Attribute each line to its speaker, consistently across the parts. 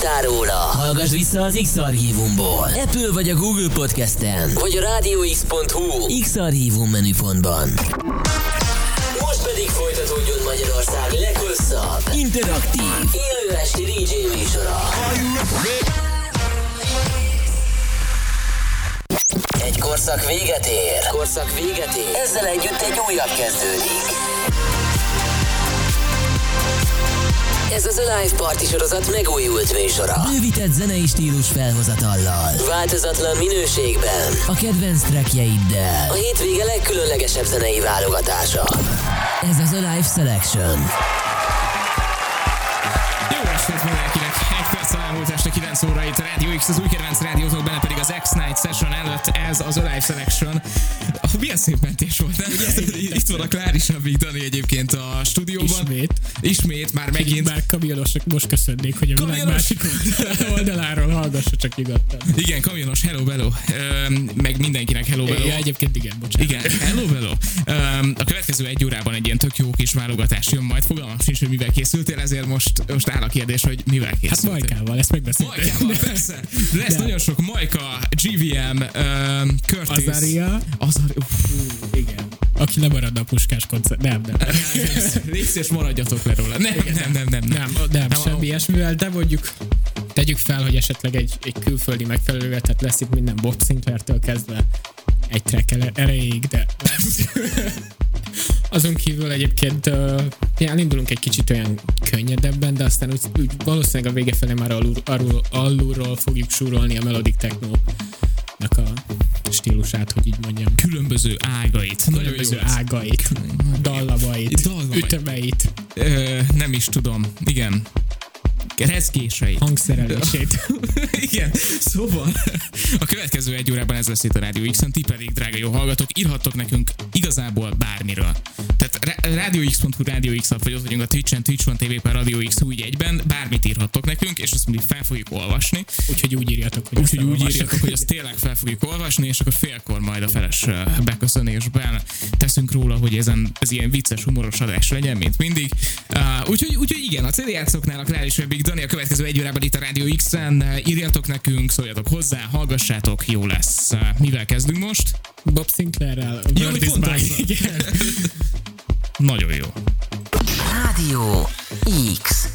Speaker 1: hallottál róla, hallgass vissza az X-Archívumból. Apple vagy a Google Podcasten, vagy a rádióx.hu X-Archívum menüpontban. Most pedig folytatódjon Magyarország leghosszabb, interaktív, élő esti DJ műsora. Egy korszak véget ér. Korszak véget ér. Ezzel együtt egy újabb kezdődik. Ez az a Live Party sorozat megújult műsora. Bővített zenei stílus felhozatallal. Változatlan minőségben. A kedvenc trackjeiddel. A hétvége legkülönlegesebb zenei válogatása. Ez az a Live Selection.
Speaker 2: Jó estét mindenkinek! Egy perc elmúlt este 9 óra itt a Radio X, az új kedvenc rádiótok, benne pedig az X-Night Session előtt ez az Alive Selection. Ah, milyen szép mentés volt, nem? Itt van a Klárisabbik Dani egyébként a stúdióban.
Speaker 3: Ismét.
Speaker 2: Ismét, már megint.
Speaker 3: Bár kamionosok most köszönnék, hogy a világ
Speaker 2: Kamionos?
Speaker 3: másik oldaláról hallgassa csak nyugodtan.
Speaker 2: Igen, kamionos, hello, bello. Öm, meg mindenkinek hello, bello.
Speaker 3: Ja, egyébként igen, bocsánat.
Speaker 2: Igen, hello, hello. A következő egy órában egy ilyen tök jó kis válogatás jön majd. Fogalmam sincs, hogy mivel készültél, ezért most, most áll a kérdés, hogy mivel
Speaker 3: Hát
Speaker 2: készültél.
Speaker 3: Majkával, ezt megbeszéltük.
Speaker 2: Majkával, persze. Lesz
Speaker 3: De.
Speaker 2: nagyon sok Majka, GVM, um, Curtis.
Speaker 3: Azaria.
Speaker 2: Azari,
Speaker 3: Igen. Aki lemarad a puskás koncert. Nem, nem.
Speaker 2: Légy szíves, maradjatok le róla. Nem, nem, nem, nem.
Speaker 3: Nem, nem,
Speaker 2: Nem,
Speaker 3: semmi
Speaker 2: a-
Speaker 3: ilyesmivel, de mondjuk tegyük fel, hogy esetleg egy, egy külföldi megfelelővel, tehát lesz itt minden Bob Sinclair-től kezdve egy track erejéig, de lesz. Azon kívül egyébként uh, elindulunk egy kicsit olyan könnyedebben, de aztán úgy, úgy valószínűleg a vége felé már alul, alul, alulról fogjuk súrolni a melodic techno a stílusát, hogy így mondjam.
Speaker 2: Különböző ágait. Nagyon
Speaker 3: Különböző
Speaker 2: jó.
Speaker 3: ágait, dallamait,
Speaker 2: Dallamait.
Speaker 3: ütemeit,
Speaker 2: Ö, nem is tudom. Igen. Rezgéseit.
Speaker 3: hangszerelését.
Speaker 2: Igen, szóval a következő egy órában ez lesz itt a Rádió X-en, ti pedig, drága jó hallgatók, írhattok nekünk igazából bármiről. Tehát rádióx.hu, Rádió X vagy ott vagyunk a Twitch-en, twitch.tv per Rádió X úgy egyben, bármit írhattok nekünk, és azt mindig fel fogjuk olvasni.
Speaker 3: Úgyhogy úgy írjatok, hogy
Speaker 2: Úgyhogy úgy írjatok, hogy azt tényleg fel fogjuk olvasni, és akkor félkor majd a feles beköszönésben teszünk róla, hogy ezen ez ilyen vicces, humoros adás legyen, mint mindig. Uh, úgyhogy, úgyhogy igen, a CD játszóknál a Kláris Webbig Dani a következő egy órában itt a Rádió X-en. Írjatok nekünk, szóljatok hozzá, hallgassátok, jó lesz. Mivel kezdünk most?
Speaker 3: Bob Sinclairrel,
Speaker 2: Jó.
Speaker 3: Igen.
Speaker 2: Nagyon jó.
Speaker 1: Rádió X.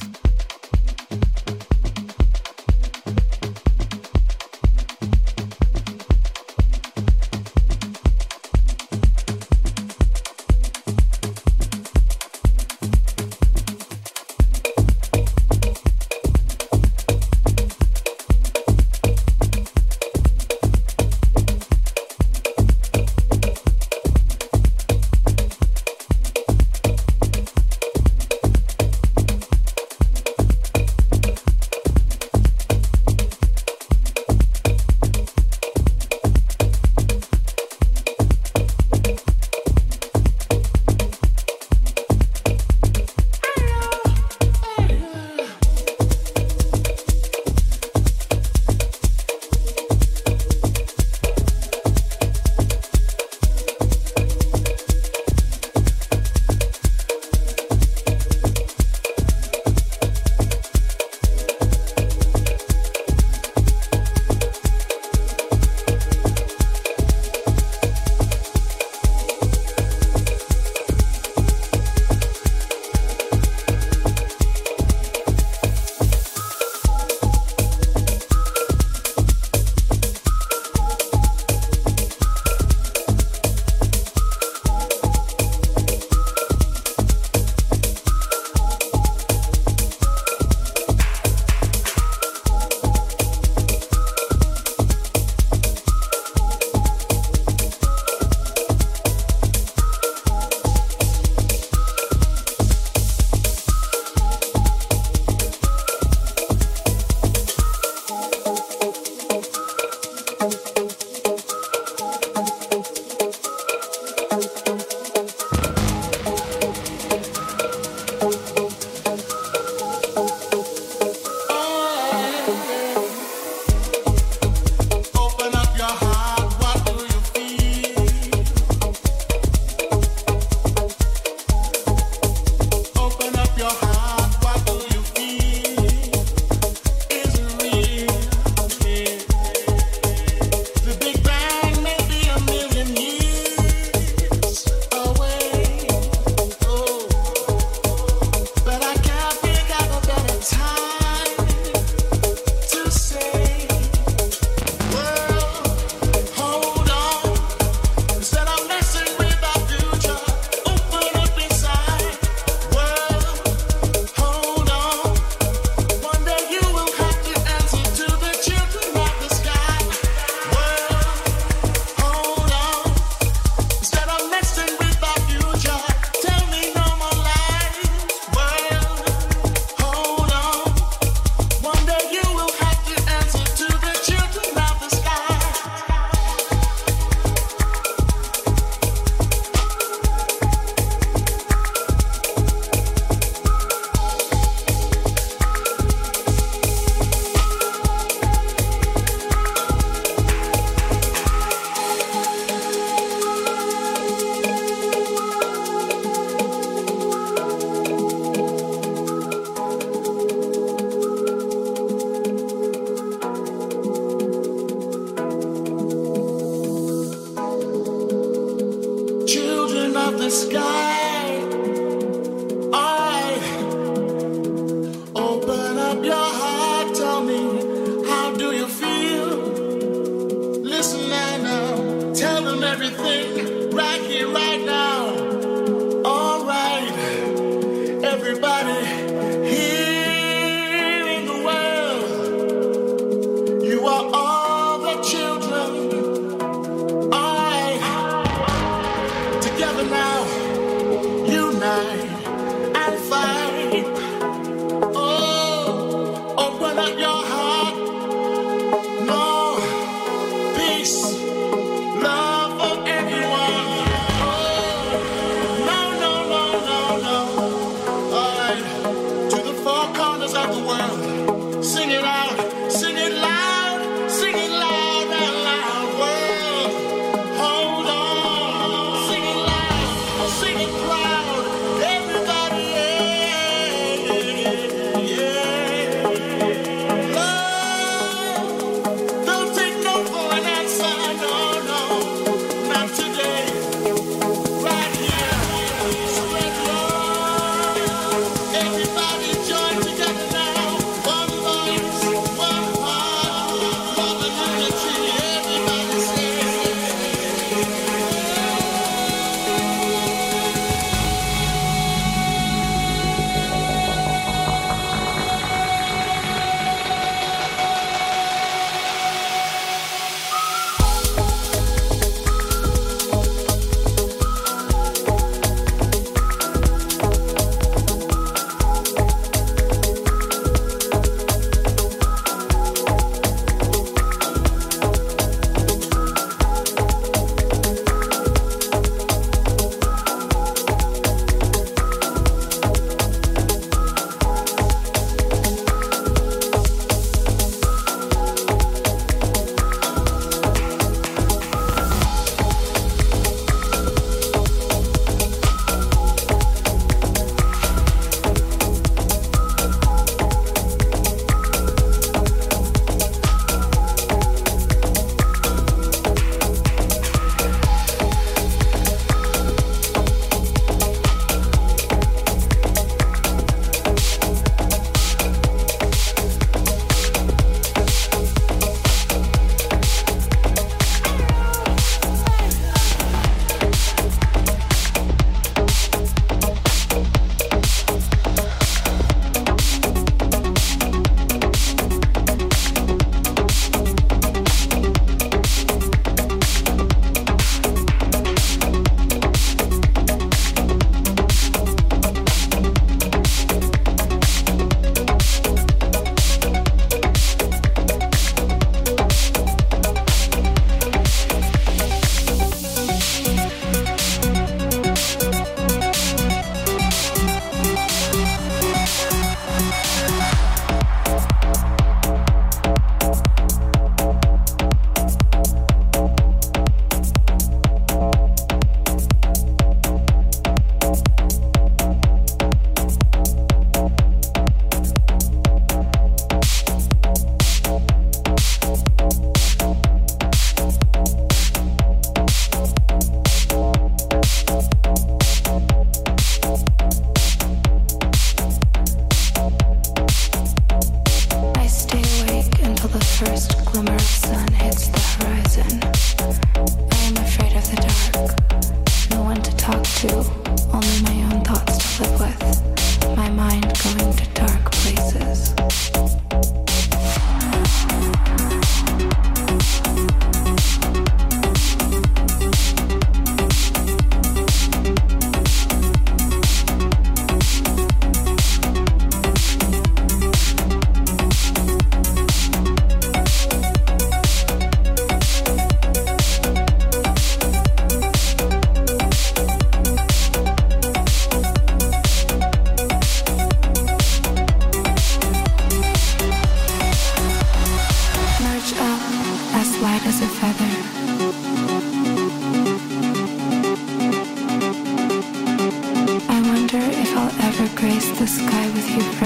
Speaker 4: the sky
Speaker 5: with
Speaker 1: your friends.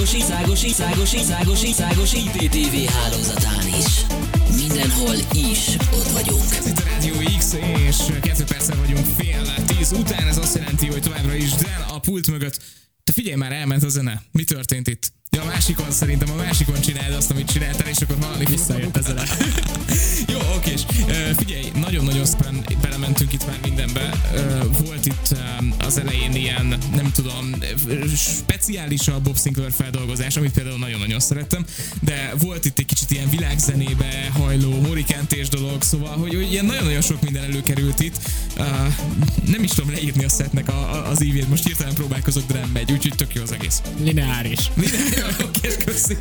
Speaker 1: Országos, szágos, szágos, szágos, szágos, szágos IPTV hálózatán is. Mindenhol is ott vagyunk.
Speaker 2: Ez itt a Rádió X, és kettő perccel vagyunk fél tíz után, ez azt jelenti, hogy továbbra is Dan a pult mögött. Te figyelj már, elment a zene. Mi történt itt? Ja, a másikon szerintem, a másikon csináld azt, amit csináltál, és akkor hallani
Speaker 3: Visszajött zene.
Speaker 2: Jó, oké, és figyelj, nagyon-nagyon szépen belementünk itt már mindenbe. Volt itt um, az elején ilyen, nem tudom, speciális a Bob Sinclair feldolgozás, amit például nagyon-nagyon szerettem, de volt itt egy kicsit ilyen világzenébe hajló morikentés dolog, szóval, hogy, ilyen nagyon-nagyon sok minden előkerült itt. Nem is tudom leírni a szetnek az ívét, most hirtelen próbálkozok, de nem megy, úgyhogy tök jó az egész.
Speaker 3: Lineáris.
Speaker 2: Oké, köszi.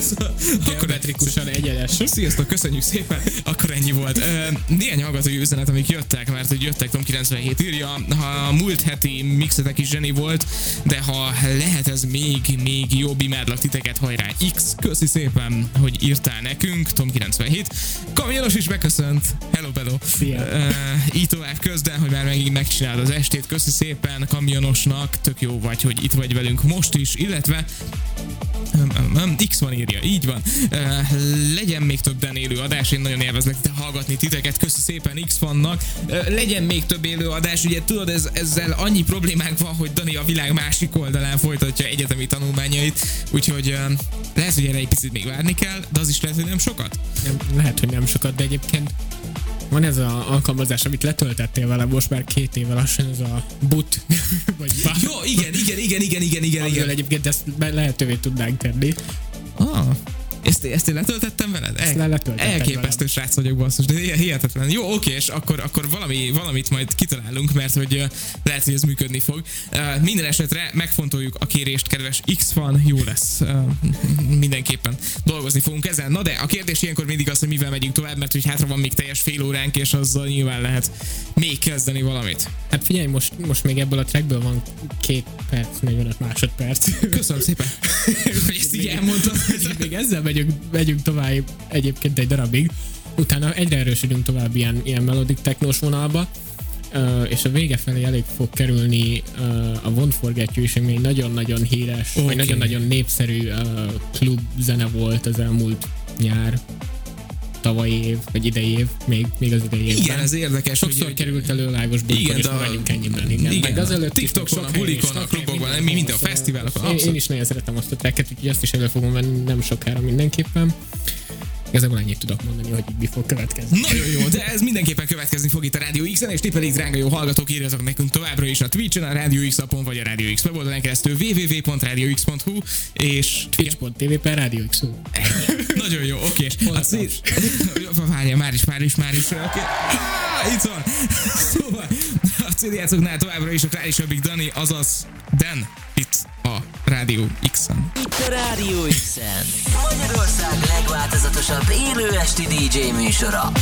Speaker 2: Szóval, akkor
Speaker 3: Geometrikusan egyenes.
Speaker 2: Sziasztok, köszönjük szépen. Akkor ennyi volt. Néhány hallgatói üzenet, amik jöttek, mert hogy jöttek, Tom 97 írja, ha a múlt heti mixetek is zseni volt, de ha lehet ez még, még jobb, imádlak titeket, hajrá X, köszi szépen, hogy írtál nekünk, Tom 97. Kamionos is beköszönt, hello, hello.
Speaker 3: Szia.
Speaker 2: Ö, így tovább közben, hogy már megint megcsinálod az estét, köszi szépen kamionosnak, tök jó vagy, hogy itt vagy velünk most is, illetve X van írja, így van. Uh, legyen még több Dan élő adás, én nagyon élvezlek hallgatni titeket, köszi szépen X vannak. Uh, legyen még több élő adás, ugye tudod, ez, ezzel annyi problémánk van, hogy Dani a világ másik oldalán folytatja egyetemi tanulmányait, úgyhogy uh, lehet, hogy erre egy picit még várni kell, de az is lehet, hogy nem sokat.
Speaker 3: Nem, lehet, hogy nem sokat, de egyébként van ez az alkalmazás, amit letöltettél vele most már két éve lassan, ez a boot, vagy bug,
Speaker 2: Jó, igen, igen, igen, igen, igen, igen, igen.
Speaker 3: egyébként ezt lehetővé tudnánk tenni.
Speaker 2: Ezt, én letöltettem veled?
Speaker 3: Ezt le-
Speaker 2: elképesztő srác vagyok basszus, de hi- hihetetlen. Jó, oké, és akkor, akkor valami, valamit majd kitalálunk, mert hogy uh, lehet, hogy ez működni fog. Uh, minden esetre megfontoljuk a kérést, kedves X fan, jó lesz. Uh, mindenképpen dolgozni fogunk ezen. Na de a kérdés ilyenkor mindig az, hogy mivel megyünk tovább, mert hogy hátra van még teljes fél óránk, és azzal nyilván lehet még kezdeni valamit.
Speaker 3: Hát figyelj, most, most még ebből a trackből van két perc, 45 másodperc.
Speaker 2: Köszönöm szépen, hogy ezt így elmondtad.
Speaker 3: Még ezzel megyünk, megyünk tovább egyébként egy darabig. Utána egyre erősödünk tovább ilyen, ilyen melodic technós vonalba. Uh, és a vége felé elég fog kerülni uh, a Won't Forget You is, ami egy nagyon-nagyon híres, okay. vagy nagyon-nagyon népszerű uh, klub zene volt az elmúlt nyár, tavalyi év, vagy idei év, még, még az idei évben.
Speaker 2: Igen, ez érdekes.
Speaker 3: Sokszor
Speaker 2: hogy-
Speaker 3: került elő live-os
Speaker 2: Igen, de a-
Speaker 3: vagyunk ennyiben. Igen,
Speaker 2: igen,
Speaker 3: Meg azelőtt
Speaker 2: TikTokon, a bulikon, a klubokban,
Speaker 3: mindenhol,
Speaker 2: minden a fesztiválokon,
Speaker 3: Én, én is nagyon szeretem azt a tracket, úgyhogy azt is elő fogom venni nem sokára mindenképpen. Igazából ennyit tudok mondani, hogy mi fog következni.
Speaker 2: Nagyon jó, de ez mindenképpen következni fog itt a Rádió X-en, és ti pedig, drága jó hallgatók, írjatok nekünk továbbra is a Twitch-en, a Rádió X appon, vagy a Rádió X weboldalán keresztül www.radiox.hu, és
Speaker 3: Twitch.tv per Radio X.
Speaker 2: nagyon jó, oké, a cél... Várja, már is, már is, már is, oké. Ah, itt van. Szóval a CD-játszóknál továbbra is a klárisabbik Dani, azaz Dan, itt Rádió X-en.
Speaker 1: Itt a Rádió X-en. Magyarország legváltozatosabb élő esti DJ műsora.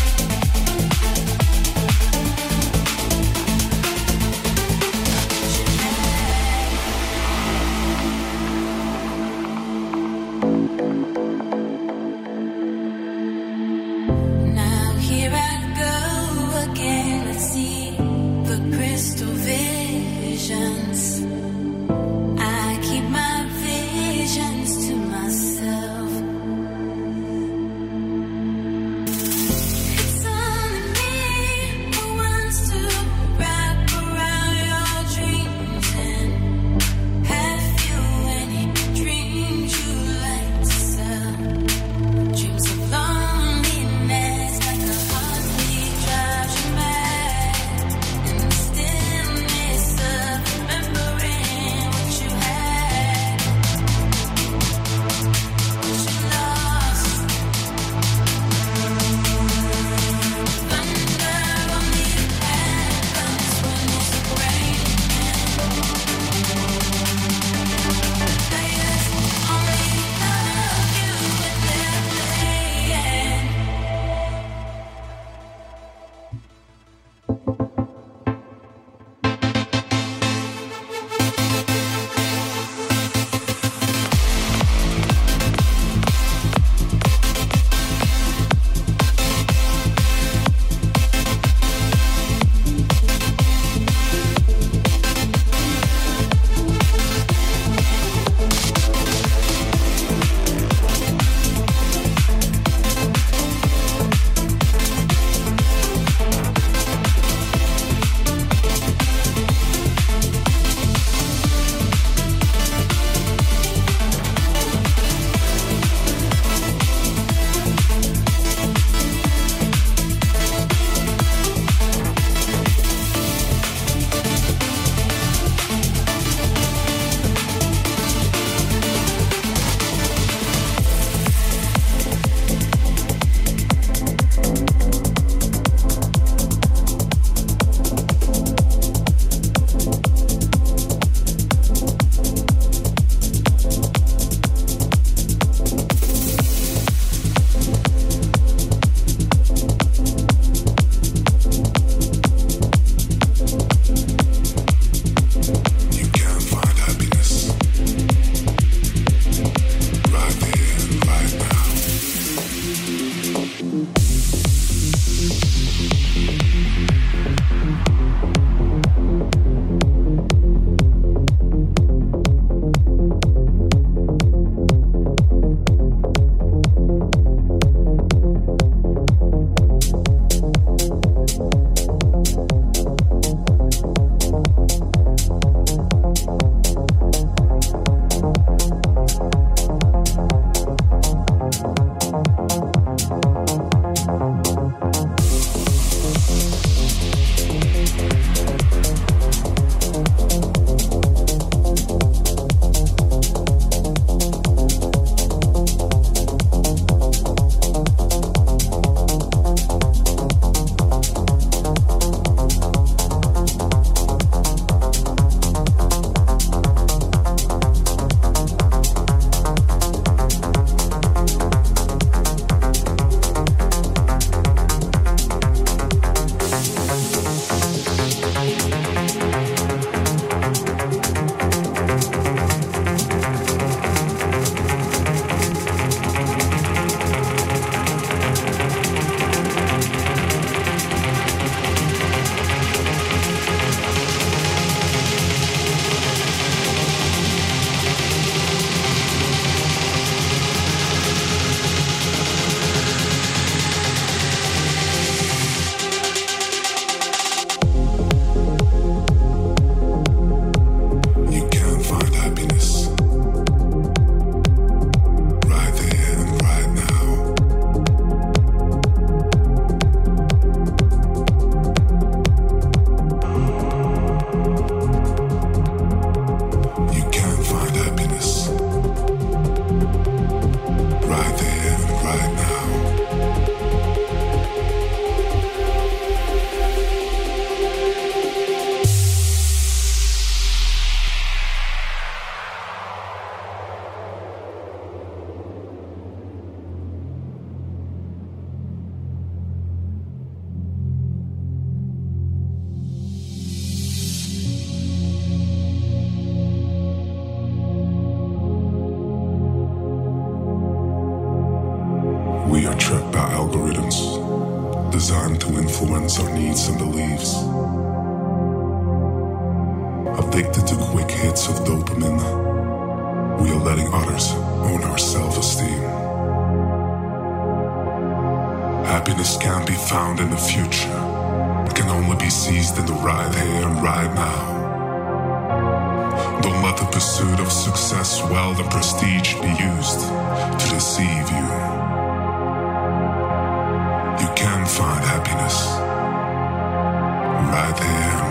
Speaker 6: by
Speaker 2: there.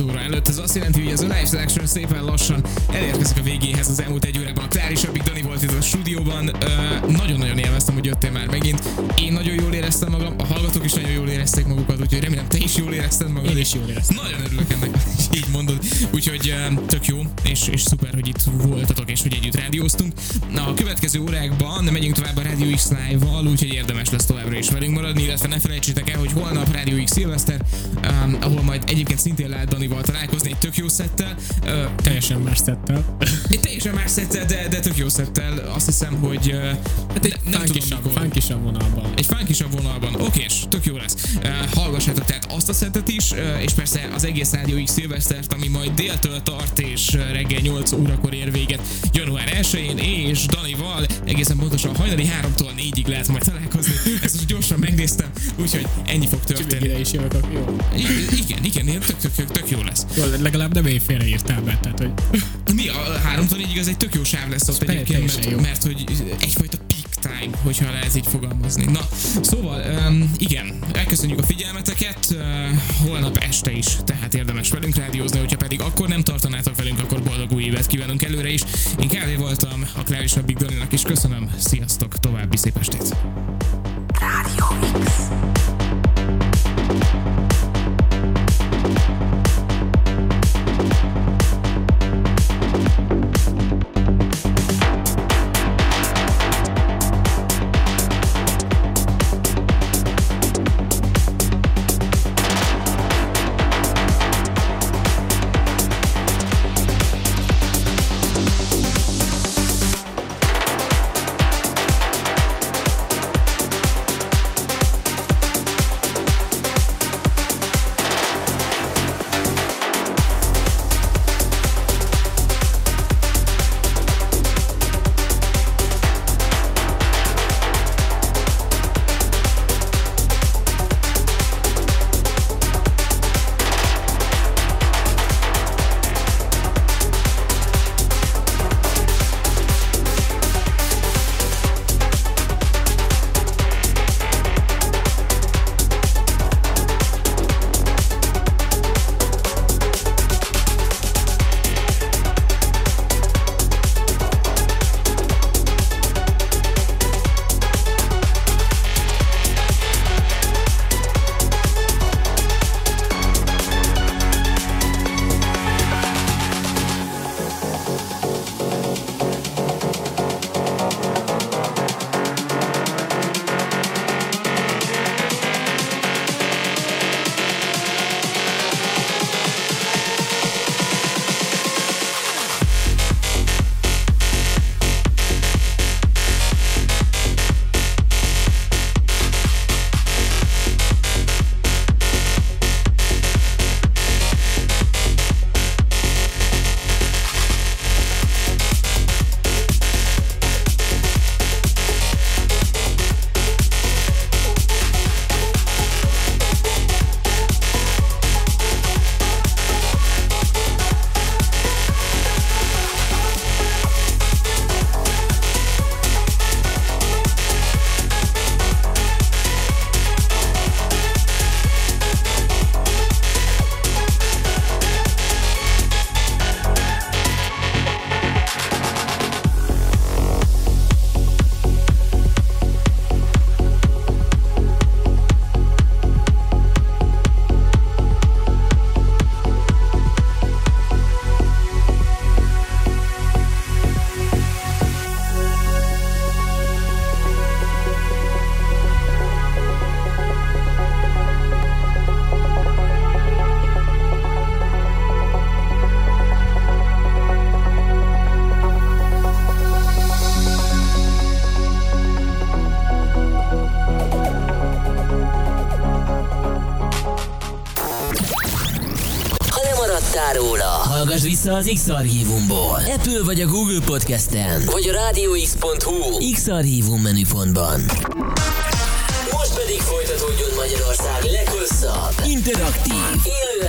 Speaker 2: 9 óra előtt. Ez azt jelenti, hogy az a live selection szépen lassan elérkezik a végéhez az elmúlt egy órában. A Tári Sapik Dani volt itt a stúdióban. Nagyon-nagyon élveztem, hogy jöttél már megint. Én nagyon jól éreztem magam, a hallgatók is nagyon jól érezték magukat, úgyhogy remélem te is jól érezted magad.
Speaker 3: Én is jól éreztem.
Speaker 2: Nagyon örülök ennek, így mondod. Úgyhogy tök jó, és, és szuper, hogy itt voltatok, és hogy együtt rádióztunk. Na, a következő órákban megyünk tovább a Radio X Live-val, úgyhogy érdemes lesz továbbra is velünk maradni, illetve ne felejtsétek el, hogy holnap Radio X Szilveszter, um, ahol majd egyébként szintén lehet Danival találkozni egy tök jó szettel. Uh,
Speaker 3: Teljesen más szettel.
Speaker 2: egy teljesen más szettel, de, de tök jó szettel. Azt hiszem, hogy uh, hát egy, nem tudom
Speaker 3: Funkisabb,
Speaker 2: mikor.
Speaker 3: funkisabb vonalban.
Speaker 2: Egy funkisabb vonalban. Oké, és tök jó lesz. Uh, hallgassátok tehát azt a szettet is, uh, és persze az egész Rádió X Szilvesztert, ami majd déltől tart, és reggel 8 órakor ér véget január 1-én, és Danival egészen pontosan hajnali 3-tól 4-ig lehet majd találkozni. Ezt most gyorsan megnéztem, úgyhogy ennyi fog történni.
Speaker 3: ide is jövök, jó.
Speaker 2: Igen, igen, igen, tök, tök, tök, tök jó lesz.
Speaker 3: Jó, legalább nem éjfélre írtál be, tehát hogy
Speaker 2: Mi a 3 4 az egy tök jó sáv lesz ott egyébként, mert,
Speaker 3: jó.
Speaker 2: mert hogy egyfajta peak time, hogyha lehet így fogalmazni. Na, szóval, um, igen, elköszönjük a figyelmeteket, uh, holnap este is, tehát érdemes velünk rádiózni, hogyha pedig akkor nem tartanátok velünk, akkor boldog új évet kívánunk előre is. Én Kávé voltam, a Kláris Big Daninak is köszönöm, sziasztok, további szép estét!
Speaker 1: Rádió X. vissza az X-Archívumból. Apple vagy a Google Podcasten, vagy a rádióx.hu X-Archívum menüpontban. Most pedig folytatódjon Magyarország leghosszabb, interaktív,